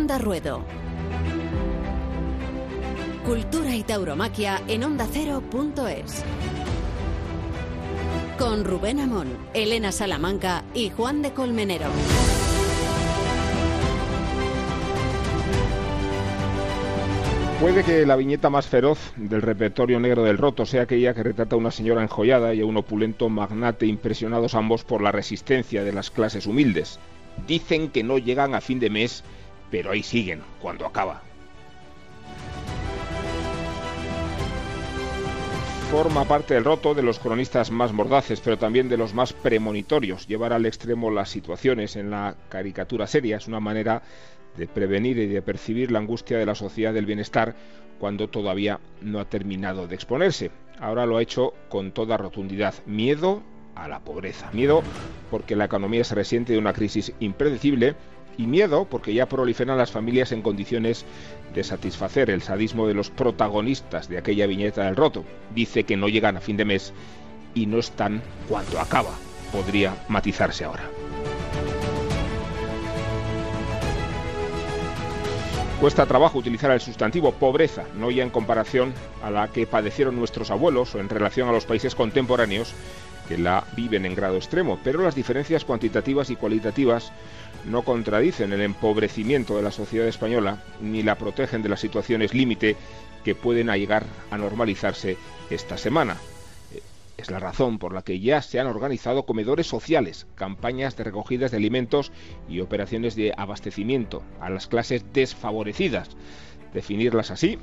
Onda Ruedo. Cultura y tauromaquia en ondacero.es. Con Rubén Amón, Elena Salamanca y Juan de Colmenero. Puede que la viñeta más feroz del repertorio negro del roto sea aquella que retrata a una señora enjollada y a un opulento magnate impresionados ambos por la resistencia de las clases humildes. Dicen que no llegan a fin de mes, pero ahí siguen, cuando acaba. Forma parte del roto de los cronistas más mordaces, pero también de los más premonitorios. Llevar al extremo las situaciones en la caricatura seria es una manera de prevenir y de percibir la angustia de la sociedad del bienestar cuando todavía no ha terminado de exponerse. Ahora lo ha hecho con toda rotundidad. Miedo a la pobreza. Miedo porque la economía se resiente de una crisis impredecible y miedo porque ya proliferan las familias en condiciones de satisfacer el sadismo de los protagonistas de aquella viñeta del roto. Dice que no llegan a fin de mes y no están cuando acaba. Podría matizarse ahora. Cuesta trabajo utilizar el sustantivo pobreza, no ya en comparación a la que padecieron nuestros abuelos o en relación a los países contemporáneos que la viven en grado extremo, pero las diferencias cuantitativas y cualitativas no contradicen el empobrecimiento de la sociedad española ni la protegen de las situaciones límite que pueden llegar a normalizarse esta semana. Es la razón por la que ya se han organizado comedores sociales, campañas de recogidas de alimentos y operaciones de abastecimiento a las clases desfavorecidas. Definirlas así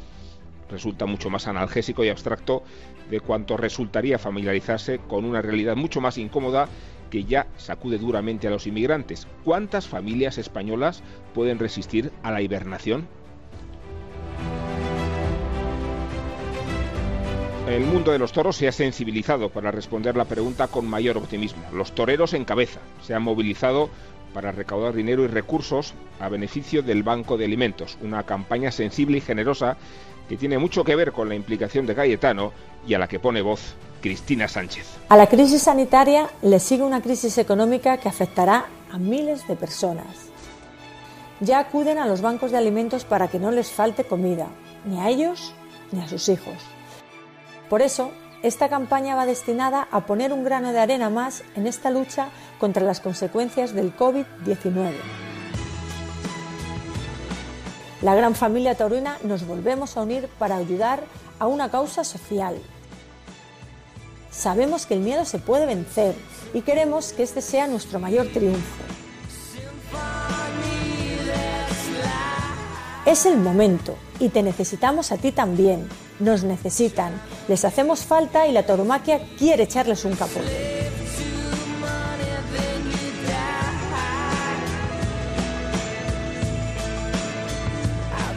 resulta mucho más analgésico y abstracto de cuanto resultaría familiarizarse con una realidad mucho más incómoda que ya sacude duramente a los inmigrantes. ¿Cuántas familias españolas pueden resistir a la hibernación? El mundo de los toros se ha sensibilizado para responder la pregunta con mayor optimismo. Los toreros en cabeza se han movilizado para recaudar dinero y recursos a beneficio del Banco de Alimentos, una campaña sensible y generosa que tiene mucho que ver con la implicación de Cayetano y a la que pone voz Cristina Sánchez. A la crisis sanitaria le sigue una crisis económica que afectará a miles de personas. Ya acuden a los bancos de alimentos para que no les falte comida, ni a ellos ni a sus hijos. Por eso, esta campaña va destinada a poner un grano de arena más en esta lucha contra las consecuencias del COVID-19. La gran familia taurina nos volvemos a unir para ayudar a una causa social. Sabemos que el miedo se puede vencer y queremos que este sea nuestro mayor triunfo. Es el momento y te necesitamos a ti también. Nos necesitan, les hacemos falta y la tauromaquia quiere echarles un capote.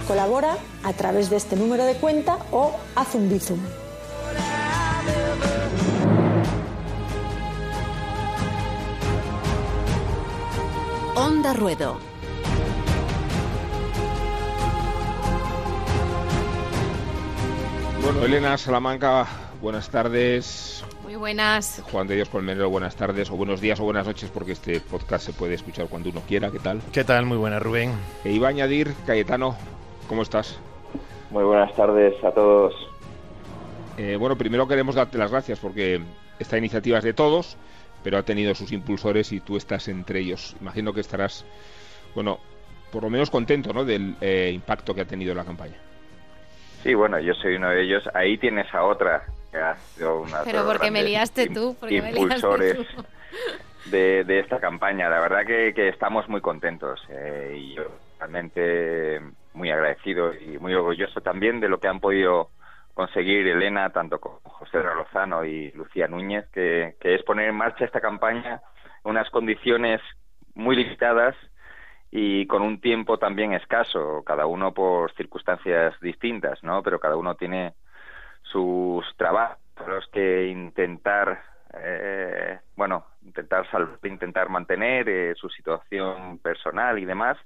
Colabora a través de este número de cuenta o haz un bizum. Onda Ruedo. Bueno, Elena Salamanca, buenas tardes. Muy buenas. Juan de Dios Colmenero, buenas tardes, o buenos días o buenas noches, porque este podcast se puede escuchar cuando uno quiera. ¿Qué tal? ¿Qué tal? Muy buena, Rubén. E iba a añadir, Cayetano, ¿cómo estás? Muy buenas tardes a todos. Eh, bueno, primero queremos darte las gracias porque esta iniciativa es de todos, pero ha tenido sus impulsores y tú estás entre ellos. Imagino que estarás, bueno, por lo menos contento, ¿no? Del eh, impacto que ha tenido la campaña. Sí, bueno, yo soy uno de ellos. Ahí tienes a otra que ha sido una Pero porque me liaste tú, porque me impulsores liaste tú. De, de esta campaña. La verdad que, que estamos muy contentos eh, y yo realmente muy agradecido y muy orgulloso también de lo que han podido conseguir Elena, tanto con José Lozano y Lucía Núñez, que, que es poner en marcha esta campaña en unas condiciones muy limitadas y con un tiempo también escaso, cada uno por circunstancias distintas, ¿no? Pero cada uno tiene sus trabajos los que intentar, eh, bueno, intentar intentar mantener eh, su situación personal y demás,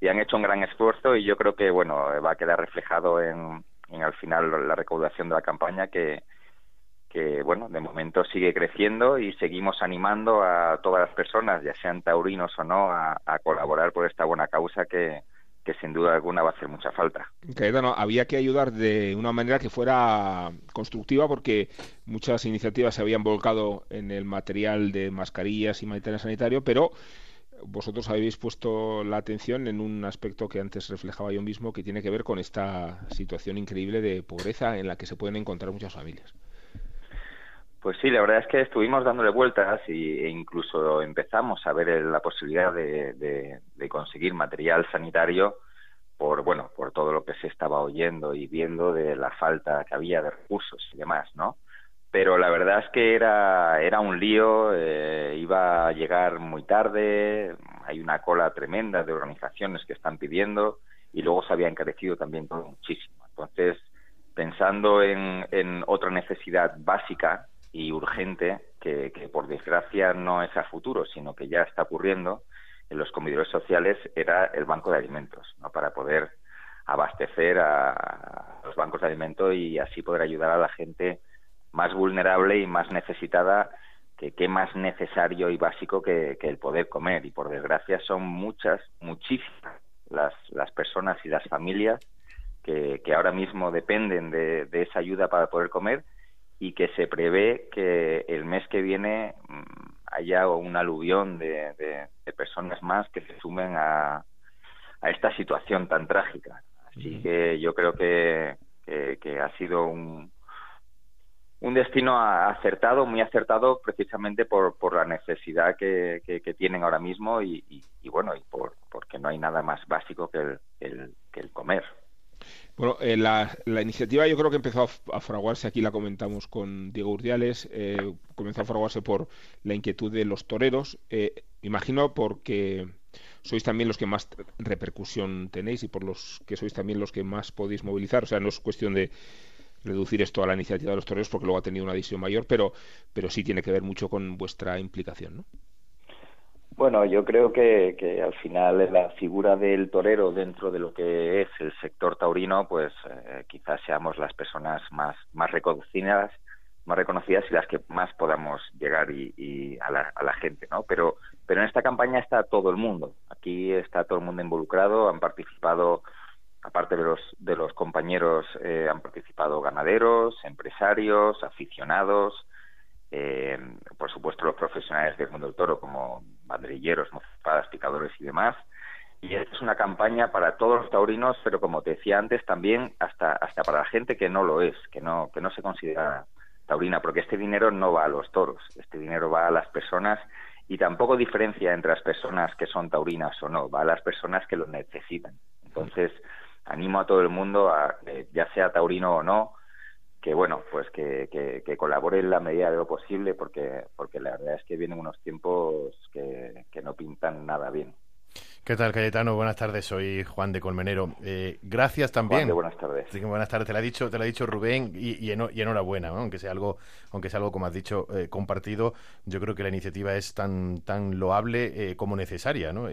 y han hecho un gran esfuerzo y yo creo que, bueno, va a quedar reflejado en, en al final la recaudación de la campaña que que bueno de momento sigue creciendo y seguimos animando a todas las personas ya sean taurinos o no a, colaborar por esta buena causa que, que sin duda alguna va a hacer mucha falta. Cayetano, había que ayudar de una manera que fuera constructiva porque muchas iniciativas se habían volcado en el material de mascarillas y material sanitario, pero vosotros habéis puesto la atención en un aspecto que antes reflejaba yo mismo, que tiene que ver con esta situación increíble de pobreza en la que se pueden encontrar muchas familias. Pues sí, la verdad es que estuvimos dándole vueltas e incluso empezamos a ver la posibilidad de, conseguir material sanitario por bueno por todo lo que se estaba oyendo y viendo de la falta que había de recursos y demás, ¿no? Pero la verdad es que era era un lío, eh, iba a llegar muy tarde, hay una cola tremenda de organizaciones que están pidiendo y luego se había encarecido también todo muchísimo. Entonces, pensando en, en otra necesidad básica y urgente que, por desgracia no es a futuro, sino que ya está ocurriendo en los comedores sociales era el banco de alimentos, ¿no? para poder abastecer a los bancos de alimentos y así poder ayudar a la gente más vulnerable y más necesitada que qué más necesario y básico que, el poder comer y por desgracia son muchas muchísimas las, las personas y las familias que, que ahora mismo dependen de, de esa ayuda para poder comer y que se prevé que el mes que viene mm, haya un aluvión de, personas más que se sumen a, a esta situación tan trágica. Así que yo creo que, que, ha sido un, un destino acertado, muy acertado precisamente por, por la necesidad que, que, tienen ahora mismo y, bueno, y por, porque no hay nada más básico que el, que comer. Bueno, eh, la, iniciativa yo creo que empezó a, fraguarse, aquí la comentamos con Diego Urdiales, eh, comenzó a fraguarse por la inquietud de los toreros, eh, imagino porque sois también los que más repercusión tenéis y por los que sois también los que más podéis movilizar, o sea, no es cuestión de reducir esto a la iniciativa de los toreros porque luego ha tenido una adhesión mayor, pero, pero sí tiene que ver mucho con vuestra implicación, ¿no? Bueno, yo creo que, que, al final la figura del torero dentro de lo que es el sector taurino, pues eh, quizás seamos las personas más, más reconocidas, más reconocidas y las que más podamos llegar y, a, la, a, la, gente, ¿no? Pero, pero en esta campaña está todo el mundo. Aquí está todo el mundo involucrado, han participado, aparte de los, de los compañeros, eh, han participado ganaderos, empresarios, aficionados, eh, por supuesto los profesionales del mundo del toro como banderilleros, mozadas, picadores y demás. Y esta es una campaña para todos los taurinos, pero como te decía antes, también hasta, hasta para la gente que no lo es, que no, que no se considera taurina, porque este dinero no va a los toros, este dinero va a las personas y tampoco diferencia entre las personas que son taurinas o no, va a las personas que lo necesitan. Entonces, animo a todo el mundo, a, ya sea taurino o no, que bueno, pues que, que, que, colabore en la medida de lo posible porque, porque la verdad es que vienen unos tiempos que, que no pintan nada bien. ¿Qué tal, Cayetano? Buenas tardes, soy Juan de Colmenero. Eh, gracias también. buenas tardes. buenas tardes, te lo ha dicho, te lo ha dicho Rubén y, y, enhorabuena, aunque sea algo, aunque sea algo como has dicho, eh, compartido. Yo creo que la iniciativa es tan, tan loable eh, como necesaria, ¿no?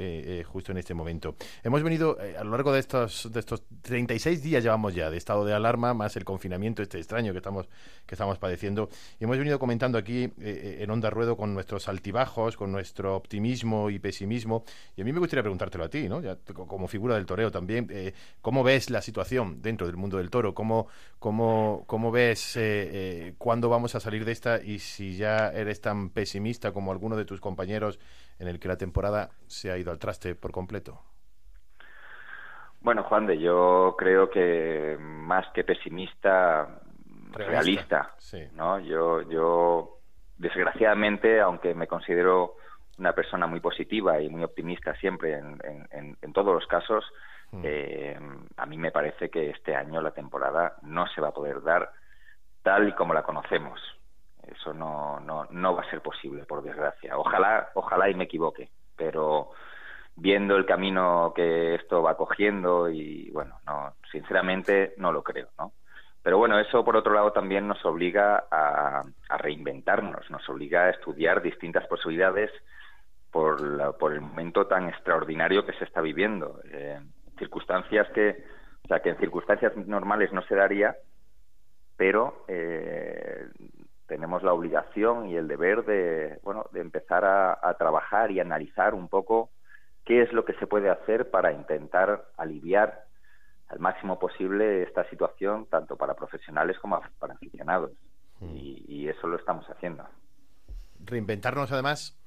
justo en este momento. Hemos venido a lo largo de estos, de estos 36 días llevamos ya de estado de alarma, más el confinamiento este extraño que estamos, que estamos padeciendo, y hemos venido comentando aquí en Onda Ruedo con nuestros altibajos, con nuestro optimismo y pesimismo, y a mí me gustaría preguntar a ti, ¿no? como figura del toreo también, eh, ¿cómo ves la situación dentro del mundo del toro? ¿Cómo, cómo, cómo ves eh, eh, cuándo vamos a salir de esta y si ya eres tan pesimista como alguno de tus compañeros en el que la temporada se ha ido al traste por completo? Bueno, Juan de, yo creo que más que pesimista, realista, ¿no? Yo, yo, desgraciadamente, aunque me considero una persona muy positiva y muy optimista siempre en, en, todos los casos, mm. eh, a mí me parece que este año la temporada no se va a poder dar tal y como la conocemos. Eso no, no, no va a ser posible, por desgracia. Ojalá, ojalá y me equivoque, pero viendo el camino que esto va cogiendo y bueno, no, sinceramente no lo creo, ¿no? Pero bueno, eso por otro lado también nos obliga a, a reinventarnos, nos obliga a estudiar distintas posibilidades por, por el momento tan extraordinario que se está viviendo. Eh, circunstancias que, o sea, que en circunstancias normales no se daría, pero eh, tenemos la obligación y el deber de, bueno, de empezar a, trabajar y analizar un poco qué es lo que se puede hacer para intentar aliviar al máximo posible esta situación, tanto para profesionales como para aficionados. Hmm. Y, eso lo estamos haciendo. Reinventarnos, además,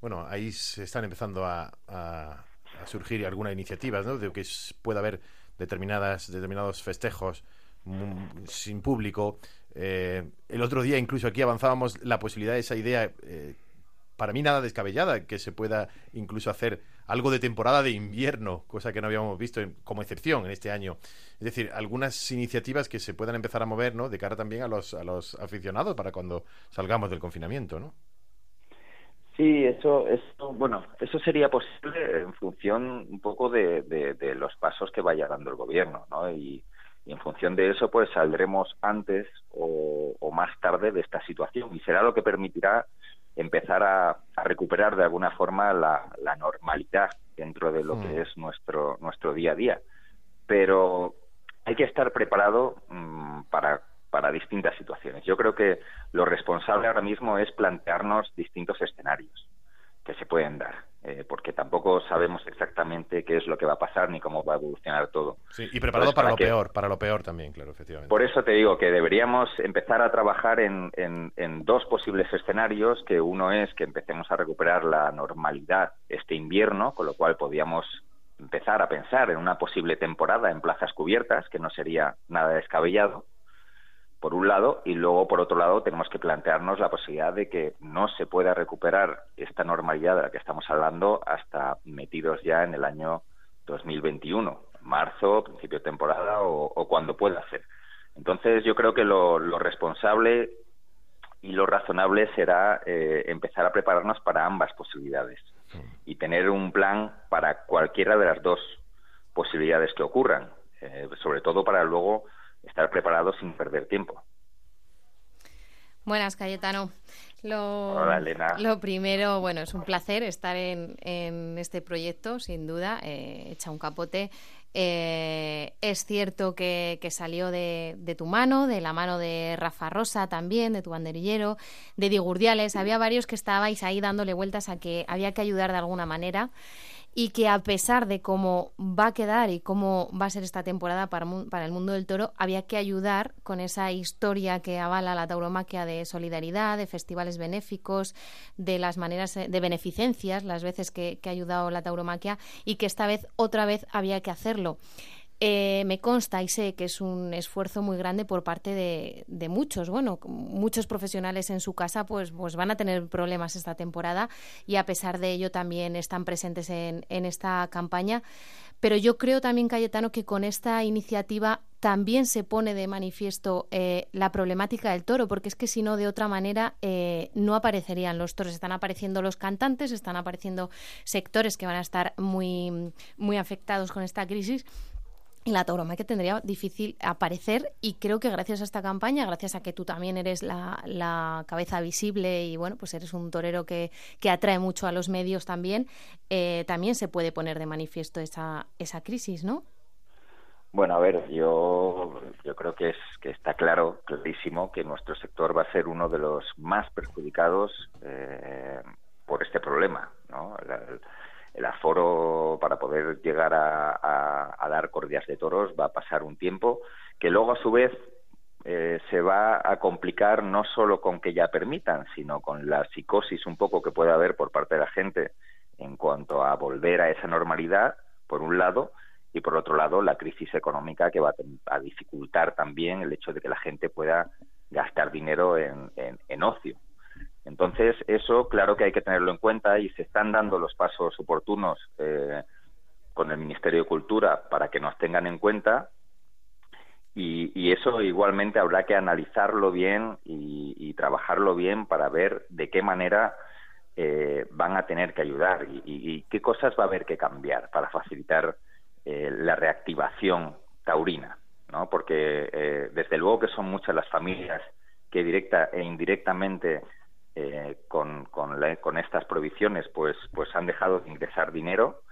bueno, ahí se están empezando a, surgir algunas iniciativas, ¿no? De que pueda haber determinadas, determinados festejos mm, sin público. Eh, el otro día incluso aquí avanzábamos la posibilidad de esa idea eh, para mí nada descabellada, que se pueda incluso hacer algo de temporada de invierno, cosa que no habíamos visto como excepción en este año. Es decir, algunas iniciativas que se puedan empezar a mover, ¿no? De cara también a los, a los aficionados para cuando salgamos del confinamiento, ¿no? Sí, eso, eso, bueno, eso sería posible en función un poco de, de, los pasos que vaya dando el gobierno, ¿no? Y, en función de eso, pues saldremos antes o, o, más tarde de esta situación y será lo que permitirá empezar a, recuperar de alguna forma la, normalidad dentro de lo que mm. es nuestro, nuestro día a día. Pero hay que estar preparado mm, para, para distintas situaciones. Yo creo que lo responsable ahora mismo es plantearnos distintos escenarios que se pueden dar. Eh, porque tampoco sabemos exactamente qué es lo que va a pasar ni cómo va a evolucionar todo. Sí, y preparado para, lo peor, para lo peor también, claro, efectivamente. Por eso te digo que deberíamos empezar a trabajar en, en, dos posibles escenarios, que uno es que empecemos a recuperar la normalidad este invierno, con lo cual podríamos empezar a pensar en una posible temporada en plazas cubiertas, que no sería nada descabellado por un lado, y luego, por otro lado, tenemos que plantearnos la posibilidad de que no se pueda recuperar esta normalidad de la que estamos hablando hasta metidos ya en el año 2021, marzo, principio de temporada o, cuando pueda ser. Entonces, yo creo que lo, responsable y lo razonable será eh, empezar a prepararnos para ambas posibilidades y tener un plan para cualquiera de las dos posibilidades que ocurran, eh, sobre todo para luego estar preparados sin perder tiempo. Buenas, Cayetano. Lo, Hola, Lo primero, bueno, es un placer estar en, en este proyecto, sin duda. Eh, echa un capote. Eh, es cierto que, que salió de, de, tu mano, de la mano de Rafa Rosa también, de tu banderillero, de Digurdiales. Había varios que estabais ahí dándole vueltas a que había que ayudar de alguna manera y que a pesar de cómo va a quedar y cómo va a ser esta temporada para, para el mundo del toro, había que ayudar con esa historia que avala la tauromaquia de solidaridad, de festivales benéficos, de las maneras de beneficencias, las veces que, que ha ayudado la tauromaquia y que esta vez otra vez había que hacerlo. Eh, me consta y sé que es un esfuerzo muy grande por parte de, muchos. Bueno, muchos profesionales en su casa pues, pues van a tener problemas esta temporada y a pesar de ello también están presentes en, esta campaña. Pero yo creo también, Cayetano, que con esta iniciativa también se pone de manifiesto eh, la problemática del toro, porque es que si no, de otra manera, eh, no aparecerían los toros. Están apareciendo los cantantes, están apareciendo sectores que van a estar muy, muy afectados con esta crisis la tauromaquia tendría difícil aparecer y creo que gracias a esta campaña, gracias a que tú también eres la, cabeza visible y bueno, pues eres un torero que, que atrae mucho a los medios también, eh, también se puede poner de manifiesto esa, esa crisis, ¿no? Bueno, a ver, yo, yo creo que, es, que está claro, clarísimo, que nuestro sector va a ser uno de los más perjudicados eh, por este problema, ¿no? El aforo para poder llegar a, dar cordias de toros va a pasar un tiempo que luego a su vez eh, se va a complicar no solo con que ya permitan, sino con la psicosis un poco que puede haber por parte de la gente en cuanto a volver a esa normalidad, por un lado, y por otro lado la crisis económica que va a, dificultar también el hecho de que la gente pueda gastar dinero en ocio. Entonces, eso claro que hay que tenerlo en cuenta y se están dando los pasos oportunos eh, con el Ministerio de Cultura para que nos tengan en cuenta y, eso igualmente habrá que analizarlo bien y, trabajarlo bien para ver de qué manera eh, van a tener que ayudar y, qué cosas va a haber que cambiar para facilitar eh, la reactivación taurina, ¿no? Porque desde luego que son muchas las familias que directa e indirectamente eh, con, con, estas provisiones pues, pues han dejado de ingresar dinero,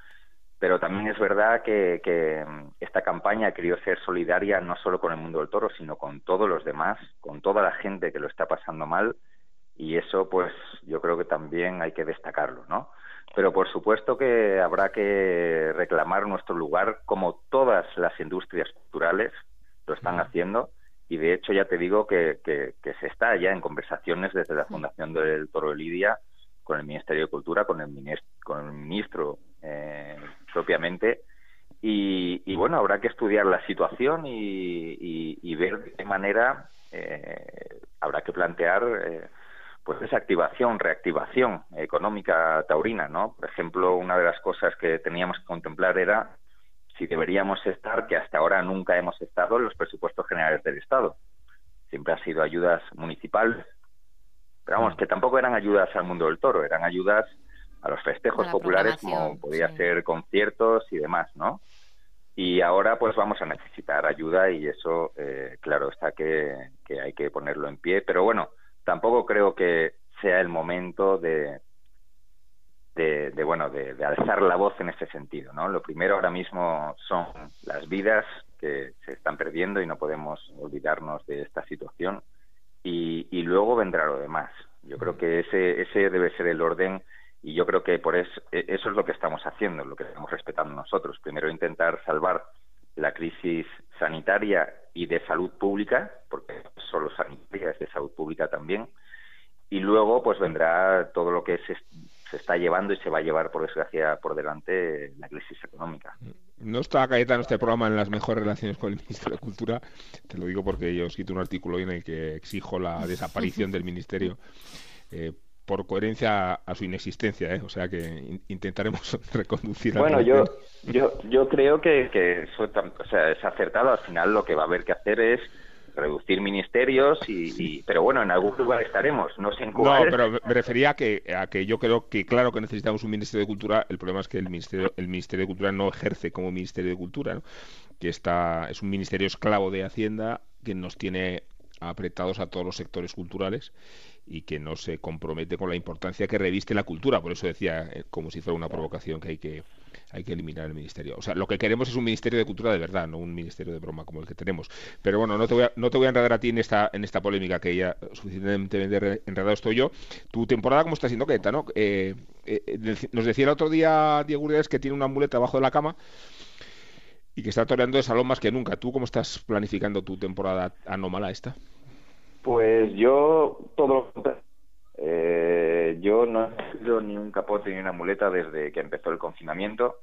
pero también es verdad que, mm, esta campaña ha querido ser solidaria no solo con el mundo del toro, sino con todos los demás, con toda la gente que lo está pasando mal. Y eso, pues, yo creo que también hay que destacarlo, ¿no? Pero por supuesto que habrá que reclamar nuestro lugar como todas las industrias culturales lo están haciendo y de hecho ya te digo que, que, se está ya en conversaciones desde la Fundación del Toro de Lidia con el Ministerio de Cultura, con el ministro, con el ministro eh, propiamente y, bueno, habrá que estudiar la situación y, ver de qué manera eh, habrá que plantear eh, pues esa activación, reactivación económica taurina, ¿no? Por ejemplo, una de las cosas que teníamos que contemplar era si deberíamos estar, que hasta ahora nunca hemos estado, en los presupuestos generales del Estado. Siempre han sido ayudas municipales, pero vamos, que tampoco eran ayudas al mundo del toro, eran ayudas a los festejos populares como podía ser conciertos y demás, ¿no? Y ahora pues vamos a necesitar ayuda y eso, eh, claro, está que, que hay que ponerlo en pie, pero bueno, tampoco creo que sea el momento de, de, bueno de, alzar la voz en ese sentido no lo primero ahora mismo son las vidas que se están perdiendo y no podemos olvidarnos de esta situación. Y, y luego vendrá lo demás. Yo creo que ese ese debe ser el orden y yo creo que por eso e, eso es lo que estamos haciendo lo que estamos respetando nosotros. Primero intentar salvar la crisis sanitaria y de salud pública, porque solo sanitaria es de salud pública también, y luego pues vendrá todo lo que se, se está llevando y se va a llevar por desgracia por delante la crisis económica. No está en este programa en las mejores relaciones con el Ministerio de Cultura, te lo digo porque yo escrito un artículo en el que exijo la desaparición del Ministerio. Eh, por coherencia a su inexistencia, ¿eh? o sea que intentaremos reconducir. Bueno, yo, yo, yo creo que, que eso o sea, es acertado. Al final lo que va a haber que hacer es reducir ministerios y, pero bueno en algún lugar estaremos no sé en cuál no pero me refería a que a que yo creo que claro que necesitamos un ministerio de cultura el problema es que el ministerio el ministerio de cultura no ejerce como ministerio de cultura ¿no? que está es un ministerio esclavo de hacienda que nos tiene apretados a todos los sectores culturales y que no se compromete con la importancia que reviste la cultura. Por eso decía, eh, como si fuera una provocación, que hay que hay que eliminar el ministerio. O sea, lo que queremos es un ministerio de cultura de verdad, no un ministerio de broma como el que tenemos. Pero bueno, no te voy a, no te voy a enredar a ti en esta en esta polémica que ya suficientemente enredado estoy yo. Tu temporada, ¿cómo está siendo, Queta, no? Eh, eh, nos decía el otro día Diego Urias que tiene una muleta abajo de la cama y que está toreando de salón más que nunca. ¿Tú cómo estás planificando tu temporada anómala esta? Pues yo todo eh, yo no he tenido ni un capote ni una muleta desde que empezó el confinamiento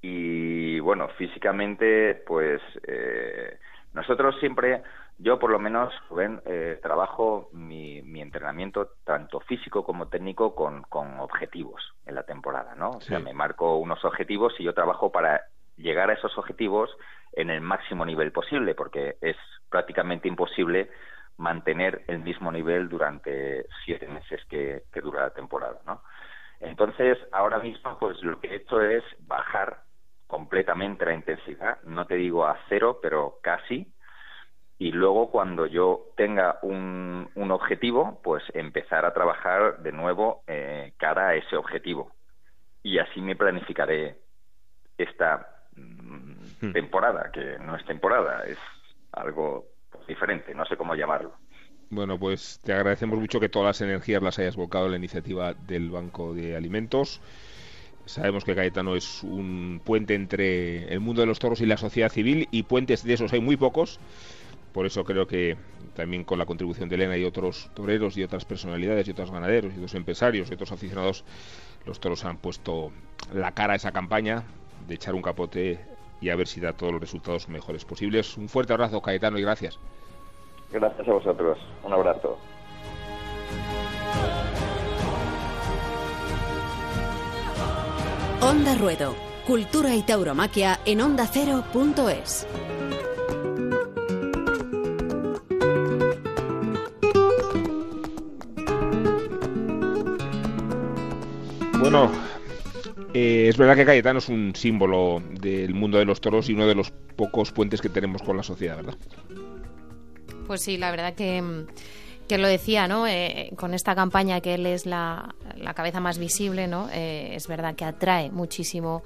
y bueno físicamente pues eh, nosotros siempre yo por lo menos Rubén eh, trabajo mi, mi, entrenamiento tanto físico como técnico con, con objetivos en la temporada no o sea me marco unos objetivos y yo trabajo para llegar a esos objetivos en el máximo nivel posible porque es prácticamente imposible mantener el mismo nivel durante siete meses que, dura la temporada, ¿no? Entonces, ahora mismo, pues lo que he hecho es bajar completamente la intensidad, no te digo a cero, pero casi, y luego cuando yo tenga un, un objetivo, pues empezar a trabajar de nuevo eh, cara a ese objetivo. Y así me planificaré esta. Temporada, que no es temporada, es algo diferente, no sé cómo llamarlo. Bueno, pues te agradecemos mucho que todas las energías las hayas volcado en la iniciativa del Banco de Alimentos. Sabemos que Caetano es un puente entre el mundo de los toros y la sociedad civil y puentes de esos hay muy pocos. Por eso creo que también con la contribución de Elena y otros toreros y otras personalidades y otros ganaderos y otros empresarios y otros aficionados, los toros han puesto la cara a esa campaña de echar un capote y a ver si da todos los resultados mejores posibles. Un fuerte abrazo, Caetano, y gracias. Gracias a vosotros. Un abrazo. Onda Ruedo. Cultura y tauromaquia en onda ondacero.es. Bueno, eh, es verdad que Cayetano es un símbolo del mundo de los toros y uno de los pocos puentes que tenemos con la sociedad, ¿verdad? Pues sí, la verdad que, que lo decía, ¿no? Eh, con esta campaña que él es la, cabeza más visible, ¿no? Eh, es verdad que atrae muchísimo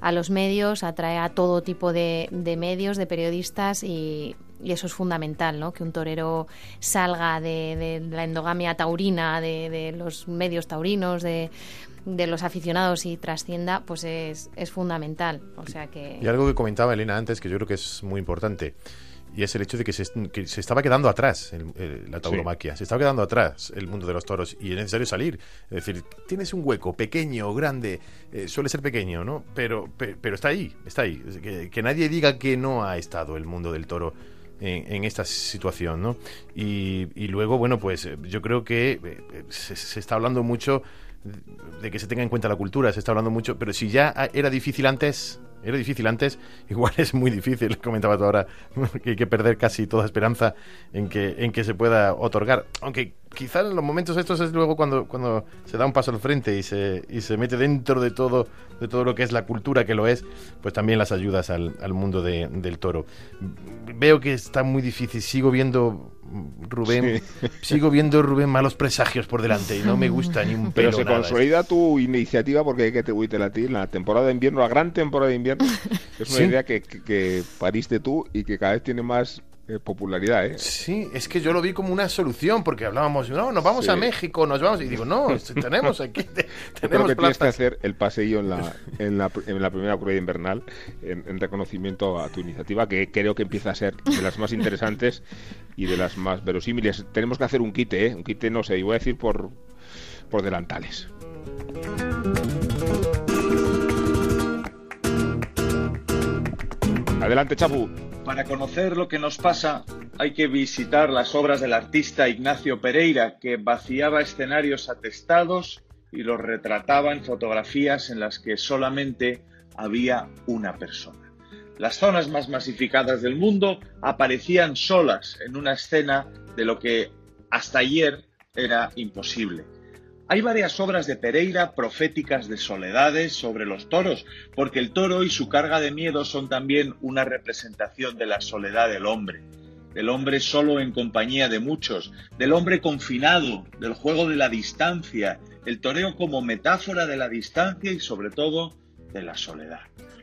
a los medios, atrae a todo tipo de, medios, de periodistas y, y eso es fundamental, ¿no? Que un torero salga de, la endogamia taurina, de, los medios taurinos, de, los aficionados y trascienda, pues es, es fundamental. O sea que... Y algo que comentaba Elena antes, que yo creo que es muy importante y es el hecho de que se, estaba quedando atrás la tauromaquia, se estaba quedando atrás el mundo de los toros y es necesario salir. Es decir, tienes un hueco pequeño o grande, eh, suele ser pequeño, ¿no? Pero, pero, está ahí, está ahí. Que, nadie diga que no ha estado el mundo del toro en, esta situación, ¿no? Y, luego, bueno, pues yo creo que eh, se está hablando mucho de que se tenga en cuenta la cultura, se está hablando mucho, pero si ya era difícil antes, era difícil antes, igual es muy difícil, comentaba tú ahora, que hay que perder casi toda esperanza en que, en que se pueda otorgar. Aunque quizá en los momentos estos es luego cuando, cuando se da un paso al frente y se, y se mete dentro de todo, de todo lo que es la cultura que lo es, pues también las ayudas al, al mundo del toro. Veo que está muy difícil, sigo viendo Rubén, sigo viendo Rubén malos presagios por delante y no me gusta ni un pelo. Pero se consolida tu iniciativa porque hay que te huite a ti la temporada de invierno, la gran temporada de invierno. Es una idea que, que, pariste tú y que cada vez tiene más eh, popularidad, ¿eh? Sí, es que yo lo vi como una solución, porque hablábamos, no, nos vamos a México, nos vamos, y digo, no, tenemos aquí, tenemos que tienes que hacer el paseillo en la, en la, en la primera prueba invernal, en, reconocimiento a tu iniciativa, que creo que empieza a ser de las más interesantes y de las más verosímiles. Tenemos que hacer un quite, ¿eh? Un quite, no sé, y voy a decir por, por delantales. Adelante, Chapu. Para conocer lo que nos pasa hay que visitar las obras del artista Ignacio Pereira, que vaciaba escenarios atestados y los retrataba en fotografías en las que solamente había una persona. Las zonas más masificadas del mundo aparecían solas en una escena de lo que hasta ayer era imposible. Hay varias obras de Pereira proféticas de soledades sobre los toros, porque el toro y su carga de miedo son también una representación de la soledad del hombre, del hombre solo en compañía de muchos, del hombre confinado, del juego de la distancia, el toreo como metáfora de la distancia y sobre todo de la soledad.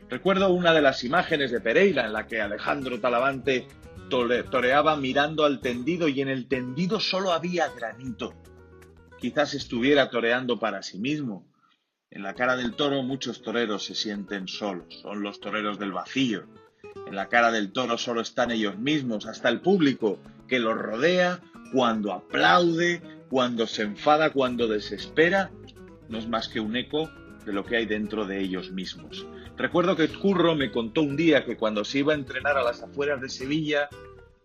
Recuerdo una de las imágenes de Pereira en la que Alejandro Talavante toreaba mirando al tendido y en el tendido solo había granito quizás estuviera toreando para sí mismo. En la cara del toro muchos toreros se sienten solos, son los toreros del vacío. En la cara del toro solo están ellos mismos, hasta el público que los rodea, cuando aplaude, cuando se enfada, cuando desespera, no es más que un eco de lo que hay dentro de ellos mismos. Recuerdo que Curro me contó un día que cuando se iba a entrenar a las afueras de Sevilla,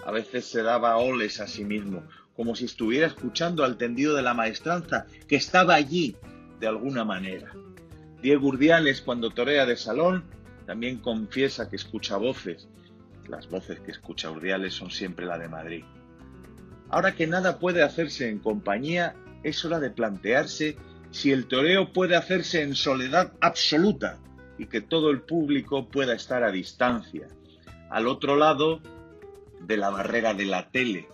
a veces se daba oles a sí mismo, como si estuviera escuchando al tendido de la maestranza, que estaba allí de alguna manera. Diego Urdiales, cuando torea de salón, también confiesa que escucha voces. Las voces que escucha Urdiales son siempre la de Madrid. Ahora que nada puede hacerse en compañía, es hora de plantearse si el toreo puede hacerse en soledad absoluta y que todo el público pueda estar a distancia, al otro lado de la barrera de la tele,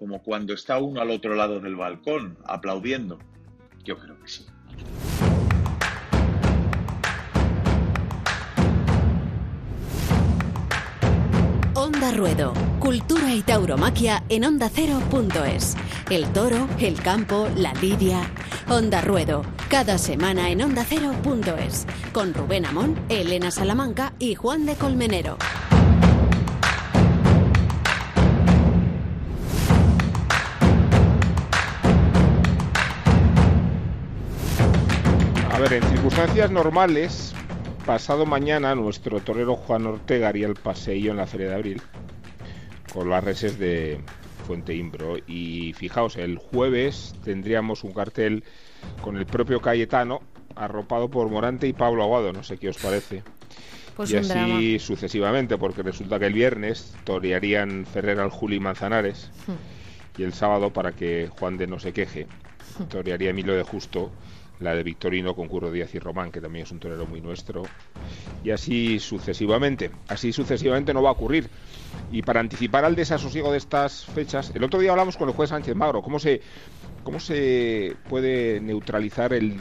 como cuando está uno al otro lado del balcón aplaudiendo? Yo creo que sí. Onda Ruedo, cultura y tauromaquia en ondacero.es. El toro, el campo, la lidia. Onda Ruedo, cada semana en ondacero.es. Con Rubén Amón, Elena Salamanca y Juan de Colmenero. Ver, en circunstancias normales, pasado mañana nuestro torero Juan Ortega haría el paseillo en la Feria de Abril con las reses de Fuente Imbro. Y fijaos, el jueves tendríamos un cartel con el propio Cayetano arropado por Morante y Pablo Aguado, no sé qué os parece. Pues y así sucesivamente, porque resulta que el viernes torearían Ferrer al Juli Manzanares hmm. y el sábado, para que Juan de no se queje, hmm. torearía Emilio de Justo la de Victorino con Curro Díaz y Román, que también es un torero muy nuestro, y así sucesivamente. Así sucesivamente no va a ocurrir. Y para anticipar al desasosiego de estas fechas, el otro día hablamos con el juez Sánchez Magro, ¿cómo se, cómo se puede neutralizar el...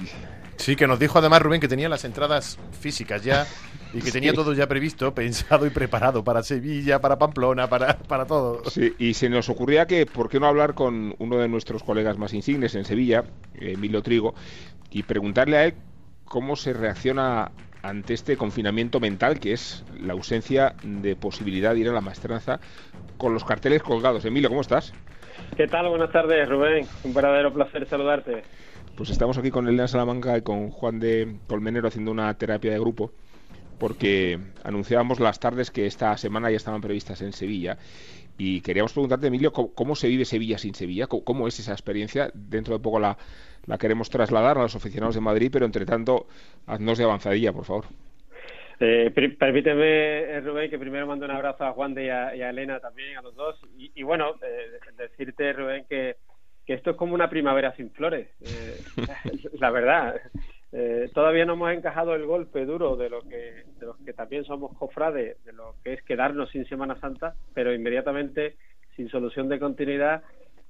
Sí, que nos dijo además Rubén que tenía las entradas físicas ya y que tenía todo ya previsto, pensado y preparado para Sevilla, para Pamplona, para, para todo. Sí, y se nos ocurría que, ¿por qué no hablar con uno de nuestros colegas más insignes en Sevilla, Emilio Trigo, y preguntarle a él cómo se reacciona ante este confinamiento mental que es la ausencia de posibilidad de ir a la maestranza con los carteles colgados. Emilio, ¿cómo estás? ¿Qué tal? Buenas tardes, Rubén. Un verdadero placer saludarte. Pues estamos aquí con Elena Salamanca y con Juan de Colmenero haciendo una terapia de grupo porque anunciábamos las tardes que esta semana ya estaban previstas en Sevilla y queríamos preguntarte, Emilio, ¿cómo, se vive Sevilla sin Sevilla? ¿Cómo, es esa experiencia? Dentro de poco la, la queremos trasladar a los aficionados de Madrid, pero entre tanto, haznos de avanzadilla, por favor. Eh, permíteme, eh, Rubén, que primero mando un abrazo a Juan de y a, Elena también, a los dos. Y, bueno, eh, decirte, Rubén, que, que, esto es como una primavera sin flores. Eh, la verdad, todavía no hemos encajado el golpe duro de lo que, de los que también somos cofrades, de lo que es quedarnos sin Semana Santa, pero inmediatamente, sin solución de continuidad,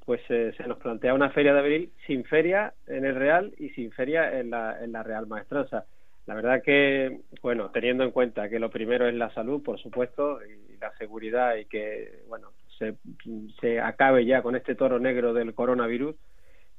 pues se nos plantea una feria de abril sin feria en el Real y sin feria en la, en la Real Maestranza. La verdad que, bueno, teniendo en cuenta que lo primero es la salud, por supuesto, y la seguridad y que, bueno, se, se acabe ya con este toro negro del coronavirus,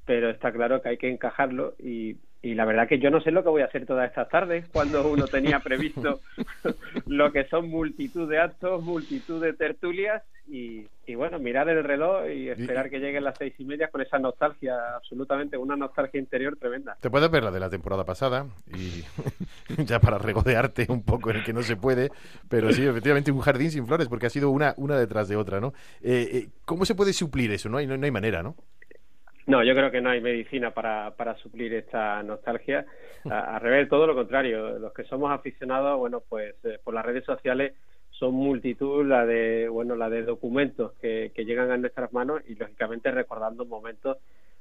pero está claro que hay que encajarlo y, y la verdad que yo no sé lo que voy a hacer todas estas tardes cuando uno tenía previsto lo que son multitud de actos, multitud de tertulias y, bueno, mirar el reloj y esperar que lleguen las seis y media con esa nostalgia, absolutamente, una nostalgia interior tremenda. Te puedes ver la de la temporada pasada y ya para regodearte un poco en el que no se puede, pero sí, efectivamente un jardín sin flores porque ha sido una, una detrás de otra, ¿no? Eh, eh, ¿Cómo se puede suplir eso? No hay, no hay manera, ¿no? No, yo creo que no hay medicina para, suplir esta nostalgia. A, revés, todo lo contrario. Los que somos aficionados, bueno, pues eh, por las redes sociales son multitud la de, bueno, la de documentos que, llegan a nuestras manos y lógicamente recordando momentos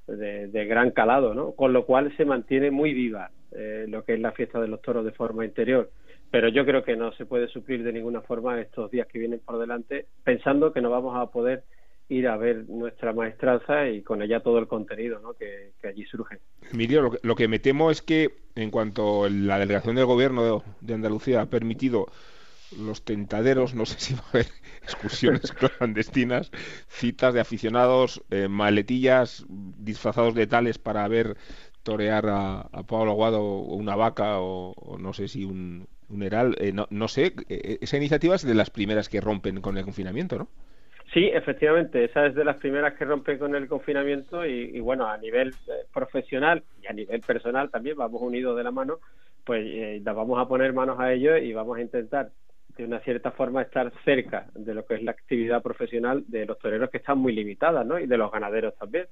de, de gran calado, ¿no? Con lo cual se mantiene muy viva eh, lo que es la fiesta de los toros de forma interior. Pero yo creo que no se puede suplir de ninguna forma estos días que vienen por delante, pensando que no vamos a poder ir a ver nuestra maestranza y con ella todo el contenido ¿no? que, allí surge. Emilio, lo que, me temo es que en cuanto la delegación del gobierno de, Andalucía ha permitido los tentaderos, no sé si va a haber excursiones clandestinas, citas de aficionados, eh, maletillas disfrazados de tales para ver torear a, Pablo Aguado o una vaca o, no sé si un, un heral, eh, no, no sé, eh, esa iniciativa es de las primeras que rompen con el confinamiento, ¿no? Sí, efectivamente, esa es de las primeras que rompe con el confinamiento y, bueno, a nivel eh, profesional y a nivel personal también vamos unidos de la mano, pues eh, vamos a poner manos a ello y vamos a intentar de una cierta forma estar cerca de lo que es la actividad profesional de los toreros que están muy limitadas, ¿no? Y de los ganaderos también.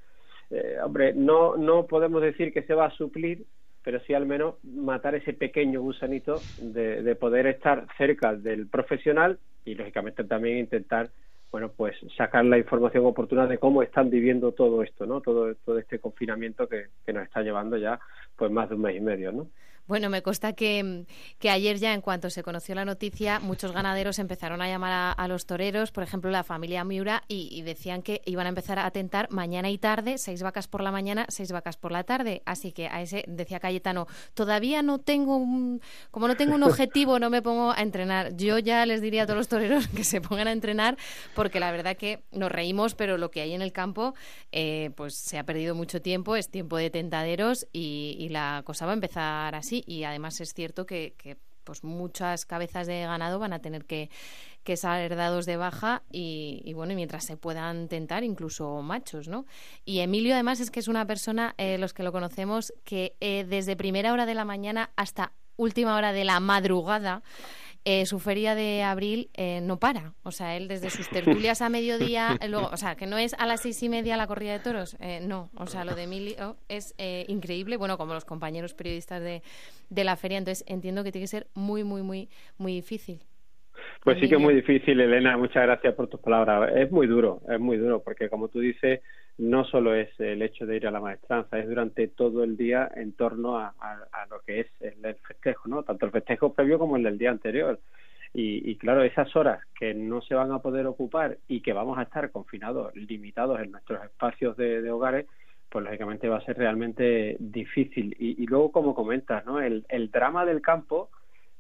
Eh, hombre, no, no podemos decir que se va a suplir, pero sí al menos matar ese pequeño gusanito de, de poder estar cerca del profesional y lógicamente también intentar bueno, pues sacar la información oportuna de cómo están viviendo todo esto, ¿no? Todo, todo este confinamiento que, que nos está llevando ya pues más de un mes y medio, ¿no? Bueno, me consta que, que, ayer ya, en cuanto se conoció la noticia, muchos ganaderos empezaron a llamar a, los toreros, por ejemplo, la familia Miura, y, decían que iban a empezar a atentar mañana y tarde, seis vacas por la mañana, seis vacas por la tarde. Así que a ese, decía Cayetano, todavía no tengo un, como no tengo un objetivo, no me pongo a entrenar. Yo ya les diría a todos los toreros que se pongan a entrenar, porque la verdad que nos reímos, pero lo que hay en el campo, eh, pues se ha perdido mucho tiempo, es tiempo de tentaderos y la cosa va a empezar así y además es cierto que, pues muchas cabezas de ganado van a tener que, que ser dados de baja y, bueno, mientras se puedan tentar, incluso machos, ¿no? Y Emilio además es que es una persona, eh, los que lo conocemos, que eh, desde primera hora de la mañana hasta última hora de la madrugada eh, su feria de abril eh, no para. O sea, él desde sus tertulias a mediodía, luego, o sea, que no es a las seis y media la corrida de toros, eh, no. O sea, lo de Emilio es increíble, bueno, como los compañeros periodistas de, de la feria, entonces entiendo que tiene que ser muy, muy, muy, muy difícil. Pues sí que es muy difícil, Elena. Muchas gracias por tus palabras. Es muy duro, es muy duro, porque como tú dices, no solo es el hecho de ir a la maestranza, es durante todo el día en torno a, lo que es el, festejo, ¿no? Tanto el festejo previo como el del día anterior. Y, claro, esas horas que no se van a poder ocupar y que vamos a estar confinados, limitados en nuestros espacios de, hogares, pues lógicamente va a ser realmente difícil. Y, luego, como comentas, ¿no? El, el drama del campo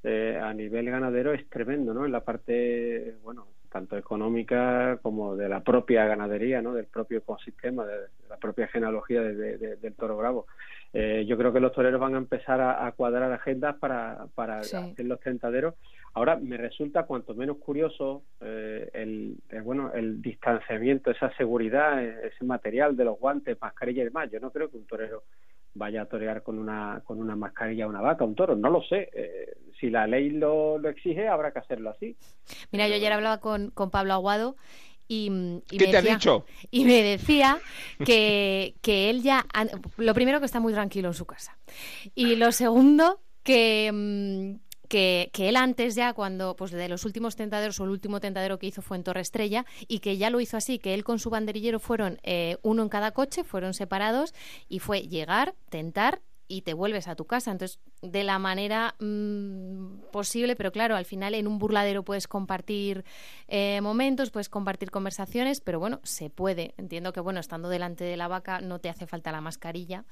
eh, a nivel ganadero es tremendo, ¿no? En la parte, bueno, tanto económica como de la propia ganadería, ¿no? Del propio ecosistema, de, la propia genealogía del toro bravo. Eh, yo creo que los toreros van a empezar a, cuadrar agendas para, para hacer los tentaderos. Ahora me resulta cuanto menos curioso eh, el, bueno el distanciamiento, esa seguridad, ese material de los guantes, mascarilla y demás. Yo no creo que un torero vaya a torear con una con una mascarilla una vaca, un toro, no lo sé. Eh, si la ley lo, lo, exige, habrá que hacerlo así. Mira, yo ayer hablaba con, con Pablo Aguado y, ¿Qué te decía, ha dicho? Y me decía que, que él ya, lo primero que está muy tranquilo en su casa y lo segundo que, mm, que, que, él antes ya, cuando, pues de los últimos tentaderos, o el último tentadero que hizo fue en Torre Estrella, y que ya lo hizo así, que él con su banderillero fueron eh, uno en cada coche, fueron separados, y fue llegar, tentar y te vuelves a tu casa. Entonces, de la manera mm, posible, pero claro, al final en un burladero puedes compartir eh, momentos, puedes compartir conversaciones, pero bueno, se puede. Entiendo que, bueno, estando delante de la vaca no te hace falta la mascarilla,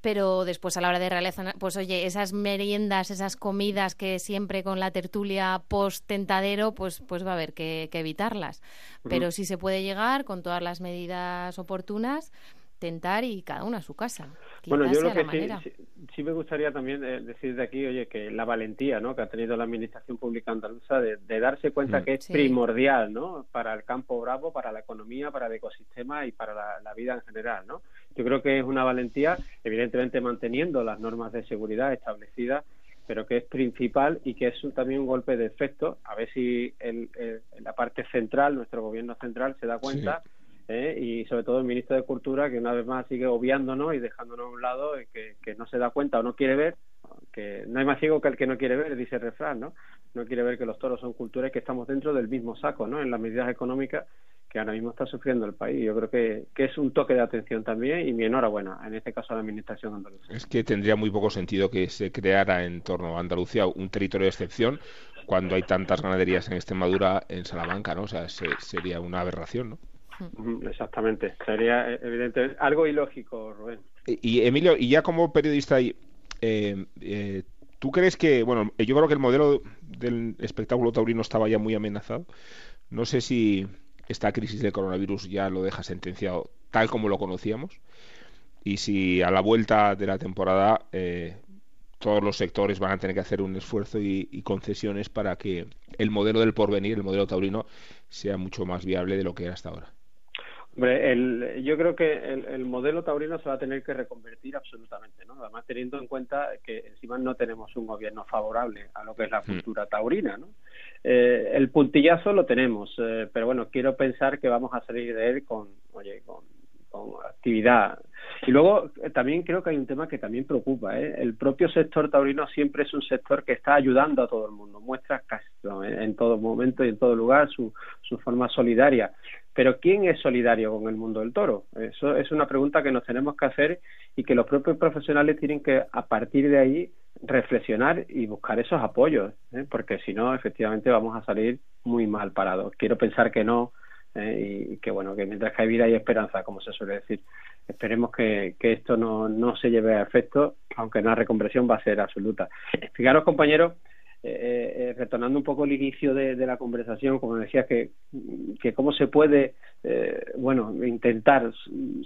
pero después a la hora de realizar, pues oye, esas meriendas, esas comidas que siempre con la tertulia post-tentadero, pues, pues va a haber que, evitarlas. Pero si se puede llegar con todas las medidas oportunas, tentar y cada uno a su casa. bueno, yo lo que sí, sí, me gustaría también eh, decir de aquí, oye, que la valentía ¿no? que ha tenido la Administración Pública Andaluza de, darse cuenta mm. que es primordial ¿no? para el campo bravo, para la economía, para el ecosistema y para la, vida en general. ¿no? Yo creo que es una valentía, evidentemente manteniendo las normas de seguridad establecidas, pero que es principal y que es también un golpe de efecto. A ver si el, la parte central, nuestro gobierno central, se da cuenta. ¿Eh? y sobre todo el ministro de Cultura que una vez más sigue obviándonos y dejándonos a un lado y que, que no se da cuenta o no quiere ver que no hay más ciego que el que no quiere ver, dice el refrán, ¿no? No quiere ver que los toros son cultura y que estamos dentro del mismo saco, ¿no? En las medidas económicas que ahora mismo está sufriendo el país. Yo creo que, es un toque de atención también y mi enhorabuena, en este caso a la Administración andaluza. Es que tendría muy poco sentido que se creara en torno a Andalucía un territorio de excepción cuando hay tantas ganaderías en Extremadura, en Salamanca, ¿no? O sea, sería una aberración, ¿no? Exactamente. Sería, eh, evidentemente, algo ilógico, Rubén. Y, Emilio, y ya como periodista, eh, eh, ¿tú crees que, bueno, yo creo que el modelo del espectáculo taurino estaba ya muy amenazado? No sé si esta crisis del coronavirus ya lo deja sentenciado tal como lo conocíamos y si a la vuelta de la temporada todos los sectores van a tener que hacer un esfuerzo y, concesiones para que el modelo del porvenir, el modelo taurino, sea mucho más viable de lo que era hasta ahora. Hombre, el, yo creo que el, modelo taurino se va a tener que reconvertir absolutamente, ¿no? Además, teniendo en cuenta que encima no tenemos un gobierno favorable a lo que es la hmm. cultura taurina, ¿no? Eh, el puntillazo lo tenemos, eh, pero bueno, quiero pensar que vamos a salir de él con, oye, con, actividad. Y luego eh, también creo que hay un tema que también preocupa. ¿eh? El propio sector taurino siempre es un sector que está ayudando a todo el mundo, muestra casi en todo momento y en todo lugar su, su forma solidaria. Pero ¿quién es solidario con el mundo del toro? Eso es una pregunta que nos tenemos que hacer y que los propios profesionales tienen que, a partir de ahí, reflexionar y buscar esos apoyos, ¿eh? porque si no, efectivamente vamos a salir muy mal parados. Quiero pensar que no ¿eh? y que, bueno, que mientras que hay vida hay esperanza, como se suele decir. Esperemos que, que esto no, no se lleve a efecto, aunque la reconversión va a ser absoluta. Fijaros, compañeros, eh, eh, retornando un poco el inicio de, la conversación, como decía, que, que cómo se puede, eh, bueno, intentar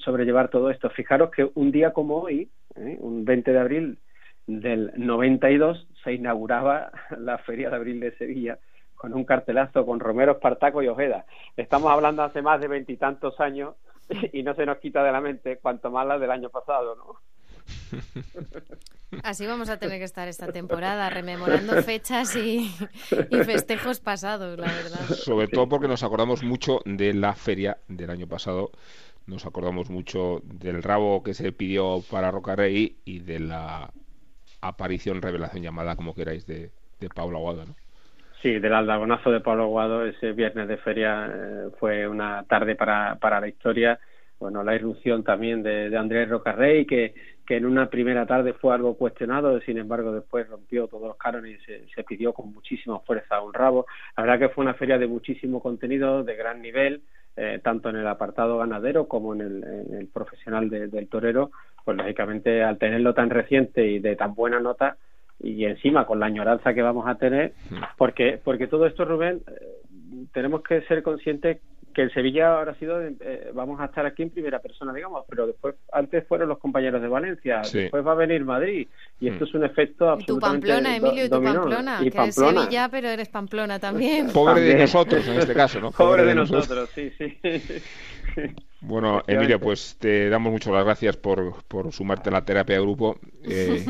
sobrellevar todo esto. Fijaros que un día como hoy, eh, un 20 de abril del 92, se inauguraba la Feria de Abril de Sevilla con un cartelazo con Romero, Espartaco y Ojeda. Estamos hablando hace más de veintitantos años y no se nos quita de la mente cuanto más la del año pasado, ¿no? Así vamos a tener que estar esta temporada, rememorando fechas y, festejos pasados, la verdad. Sobre todo porque nos acordamos mucho de la feria del año pasado, nos acordamos mucho del rabo que se pidió para Rocarrey y de la aparición, revelación llamada, como queráis, de, de Pablo Aguado, ¿no? Sí, del aldagonazo de Pablo Aguado ese viernes de feria eh, fue una tarde para, para la historia bueno, la irrupción también de, de Andrés Rocarrey, que, que en una primera tarde fue algo cuestionado, sin embargo después rompió todos los cánones y se, se, pidió con muchísima fuerza un rabo. La verdad que fue una feria de muchísimo contenido, de gran nivel, eh, tanto en el apartado ganadero como en el, en el profesional del torero, pues lógicamente al tenerlo tan reciente y de tan buena nota, y encima con la añoranza que vamos a tener, porque, porque todo esto, Rubén, eh, tenemos que ser conscientes que el Sevilla ahora ha sido, eh, vamos a estar aquí en primera persona, digamos, pero después, antes fueron los compañeros de Valencia, Sí. después va a venir Madrid, y esto Mm. es un efecto Y tu absolutamente Pamplona, Emilio, y tu dominó. Pamplona, Y que eres. Sevilla, pero eres Pamplona también. Pobre de nosotros en este caso, ¿no? Pobre de nosotros, sí, sí. Bueno. Emilia, pues te damos muchas las gracias por, por sumarte a la terapia de grupo eh,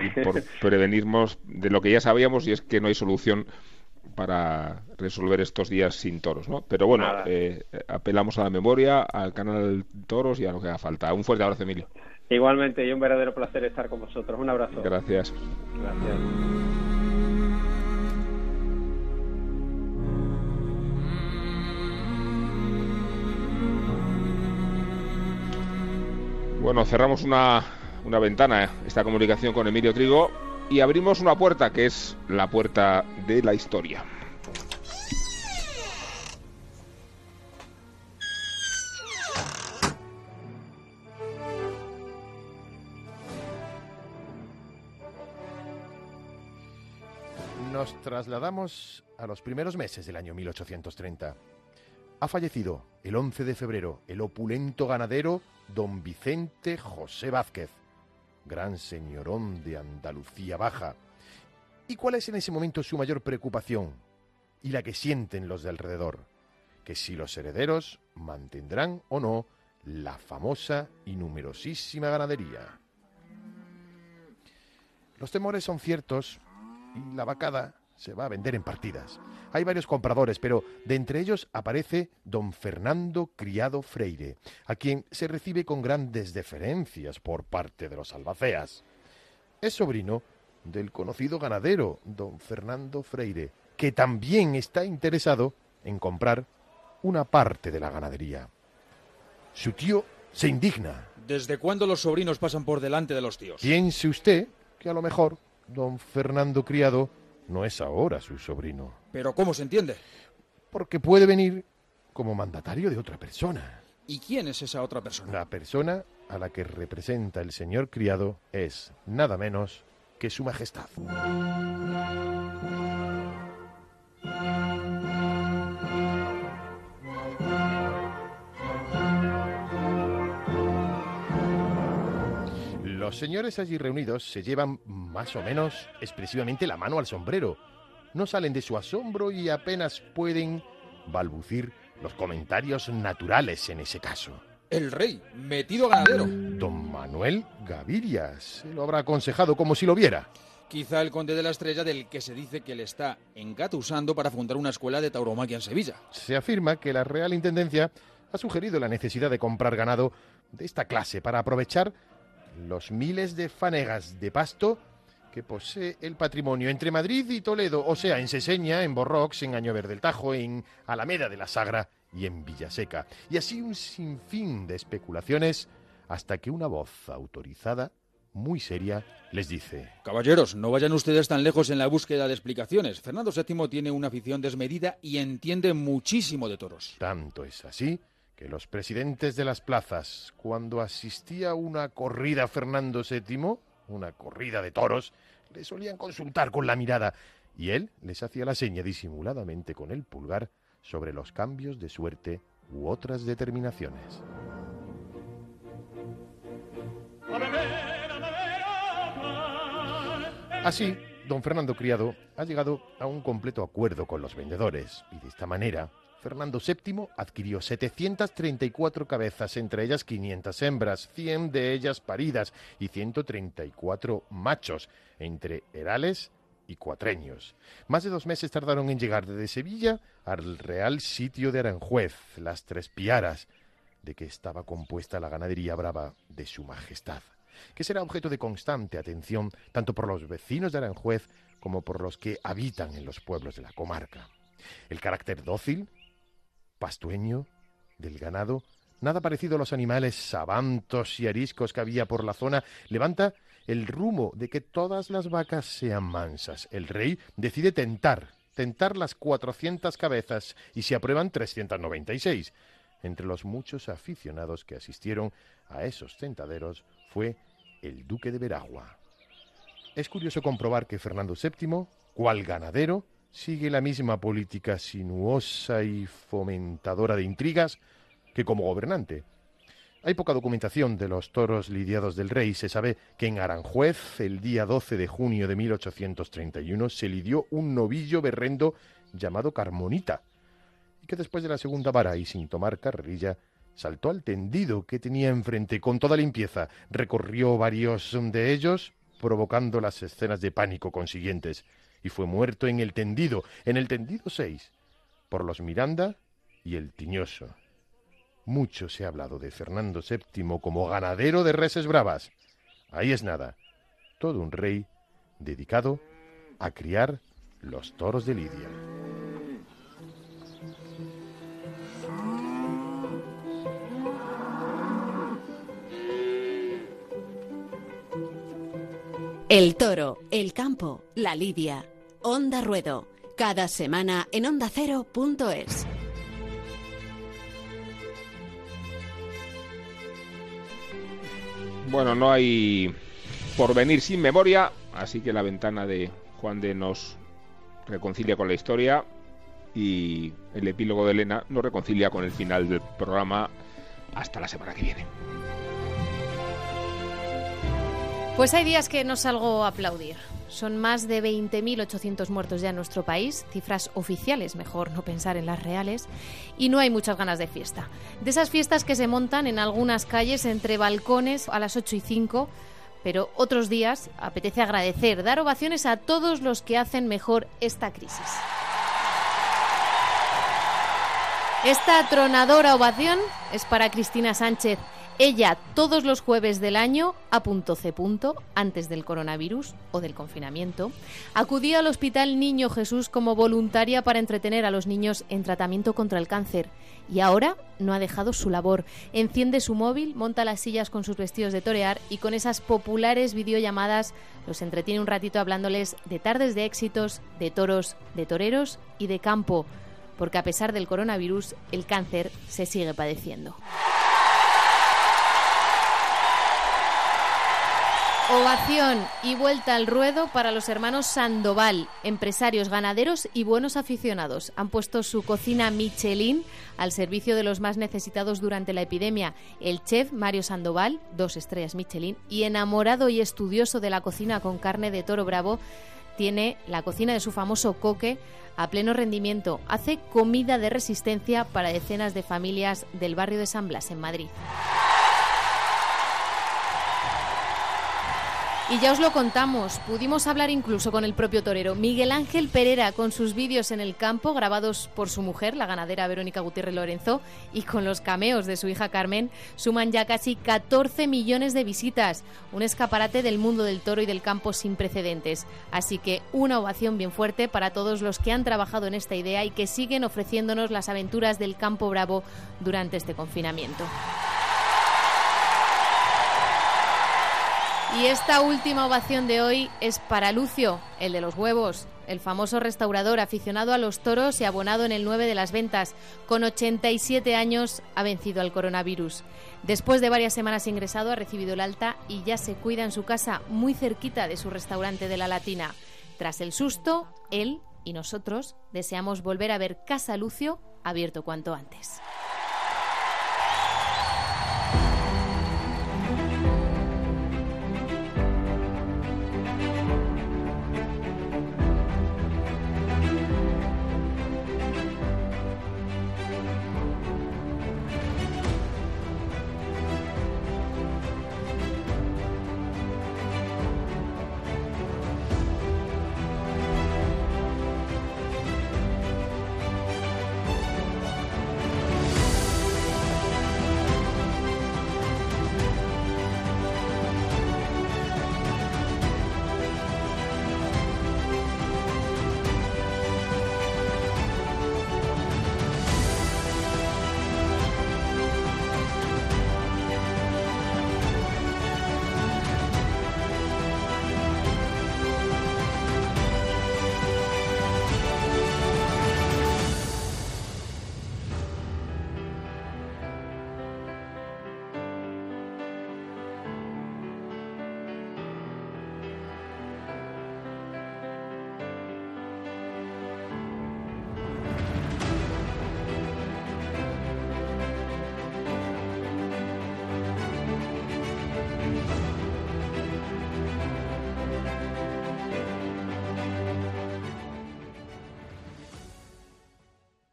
y por prevenirnos de lo que ya sabíamos y es que no hay solución para resolver estos días sin toros, ¿no? Pero bueno, eh, apelamos a la memoria, al canal Toros y a lo que haga falta. Un fuerte abrazo, Emilio. Igualmente, y un verdadero placer estar con vosotros. Un abrazo. Gracias. Gracias. Bueno, cerramos una, una ventana, eh, esta comunicación con Emilio Trigo, y abrimos una puerta que es la puerta de la historia. Nos trasladamos a los primeros meses del año 1830. Ha fallecido el 11 de febrero el opulento ganadero don Vicente José Vázquez, gran señorón de Andalucía Baja. ¿Y cuál es en ese momento su mayor preocupación? Y la que sienten los de alrededor. Que si los herederos mantendrán o no la famosa y numerosísima ganadería. Los temores son ciertos y la vacada se va a vender en partidas. Hay varios compradores, pero de entre ellos aparece don Fernando Criado Freire, a quien se recibe con grandes deferencias por parte de los albaceas. Es sobrino del conocido ganadero don Fernando Freire, que también está interesado en comprar una parte de la ganadería. Su tío se indigna. ¿Desde cuándo los sobrinos pasan por delante de los tíos? Piense usted que a lo mejor don Fernando Criado no es ahora su sobrino, Pero ¿cómo se entiende? porque puede venir como mandatario de otra persona. ¿Y quién es esa otra persona? La persona a la que representa el señor Criado es nada menos que su majestad. Los señores allí reunidos se llevan más o menos expresivamente la mano al sombrero. No salen de su asombro y apenas pueden balbucir los comentarios naturales en ese caso. El rey, metido ganadero. Don Manuel Gaviria se lo habrá aconsejado como si lo viera. Quizá el conde de la estrella del que se dice que le está engatusando para fundar una escuela de tauromaquia en Sevilla. Se afirma que la Real Intendencia ha sugerido la necesidad de comprar ganado de esta clase para aprovechar los miles de fanegas de pasto que posee el patrimonio entre Madrid y Toledo, o sea, en Seseña, en Borrox, en Añover del Tajo, en Alameda de la Sagra y en Villaseca. Y así un sinfín de especulaciones hasta que una voz autorizada, muy seria, les dice... Caballeros, no vayan ustedes tan lejos en la búsqueda de explicaciones. Fernando VII tiene una afición desmedida y entiende muchísimo de toros. Tanto es así los presidentes de las plazas, cuando asistía a una corrida Fernando VII, una corrida de toros, le solían consultar con la mirada y él les hacía la seña disimuladamente con el pulgar sobre los cambios de suerte u otras determinaciones. Así, don Fernando Criado ha llegado a un completo acuerdo con los vendedores y de esta manera Fernando VII adquirió 734 cabezas, entre ellas 500 hembras, 100 de ellas paridas y 134 machos, entre herales y cuatreños. Más de dos meses tardaron en llegar desde Sevilla al real sitio de Aranjuez, las Tres Piaras, de que estaba compuesta la ganadería brava de su majestad, que será objeto de constante atención tanto por los vecinos de Aranjuez como por los que habitan en los pueblos de la comarca. El carácter dócil, pastueño del ganado, nada parecido a los animales sabantos y ariscos que había por la zona, levanta el rumbo de que todas las vacas sean mansas. El rey decide tentar, tentar las 400 cabezas y se aprueban 396. Entre los muchos aficionados que asistieron a esos tentaderos fue el duque de Veragua. Es curioso comprobar que Fernando VII, cual ganadero, sigue la misma política sinuosa y fomentadora de intrigas que como gobernante. Hay poca documentación de los toros lidiados del rey. Se sabe que en Aranjuez, el día 12 de junio de 1831, se lidió un novillo berrendo llamado Carmonita, y que después de la segunda vara y sin tomar carrerilla, saltó al tendido que tenía enfrente con toda limpieza, recorrió varios de ellos, provocando las escenas de pánico consiguientes, y fue muerto en el tendido, en el tendido 6, por los Miranda y el Tiñoso. Mucho se ha hablado de Fernando VII como ganadero de reses bravas. Ahí es nada, todo un rey dedicado a criar los toros de Lidia. El toro, el campo, la lidia. Onda Ruedo. Cada semana en ondacero.es. Bueno, no hay porvenir sin memoria, así que la ventana de Juan de nos reconcilia con la historia y el epílogo de Elena nos reconcilia con el final del programa hasta la semana que viene. Pues hay días que no salgo a aplaudir. Son más de 20.800 muertos ya en nuestro país, cifras oficiales, mejor no pensar en las reales, y no hay muchas ganas de fiesta. De esas fiestas que se montan en algunas calles entre balcones a las 8 y 5, pero otros días apetece agradecer, dar ovaciones a todos los que hacen mejor esta crisis. Esta atronadora ovación es para Cristina Sánchez, ella todos los jueves del año, a punto C. antes del coronavirus o del confinamiento, acudía al Hospital Niño Jesús como voluntaria para entretener a los niños en tratamiento contra el cáncer. Y ahora no ha dejado su labor. Enciende su móvil, monta las sillas con sus vestidos de torear y con esas populares videollamadas los entretiene un ratito hablándoles de tardes de éxitos, de toros, de toreros y de campo. Porque a pesar del coronavirus, el cáncer se sigue padeciendo. Ovación y vuelta al ruedo para los hermanos Sandoval, empresarios ganaderos y buenos aficionados. Han puesto su cocina Michelin al servicio de los más necesitados durante la epidemia. El chef Mario Sandoval, dos estrellas Michelin, y enamorado y estudioso de la cocina con carne de toro bravo, tiene la cocina de su famoso coque a pleno rendimiento. Hace comida de resistencia para decenas de familias del barrio de San Blas, en Madrid. Y ya os lo contamos, pudimos hablar incluso con el propio torero Miguel Ángel Pereira con sus vídeos en el campo grabados por su mujer, la ganadera Verónica Gutiérrez Lorenzo, y con los cameos de su hija Carmen, suman ya casi 14 millones de visitas, un escaparate del mundo del toro y del campo sin precedentes. Así que una ovación bien fuerte para todos los que han trabajado en esta idea y que siguen ofreciéndonos las aventuras del campo bravo durante este confinamiento. Y esta última ovación de hoy es para Lucio, el de los huevos, el famoso restaurador aficionado a los toros y abonado en el 9 de las ventas. Con 87 años ha vencido al coronavirus. Después de varias semanas ingresado ha recibido el alta y ya se cuida en su casa muy cerquita de su restaurante de la Latina. Tras el susto, él y nosotros deseamos volver a ver Casa Lucio abierto cuanto antes.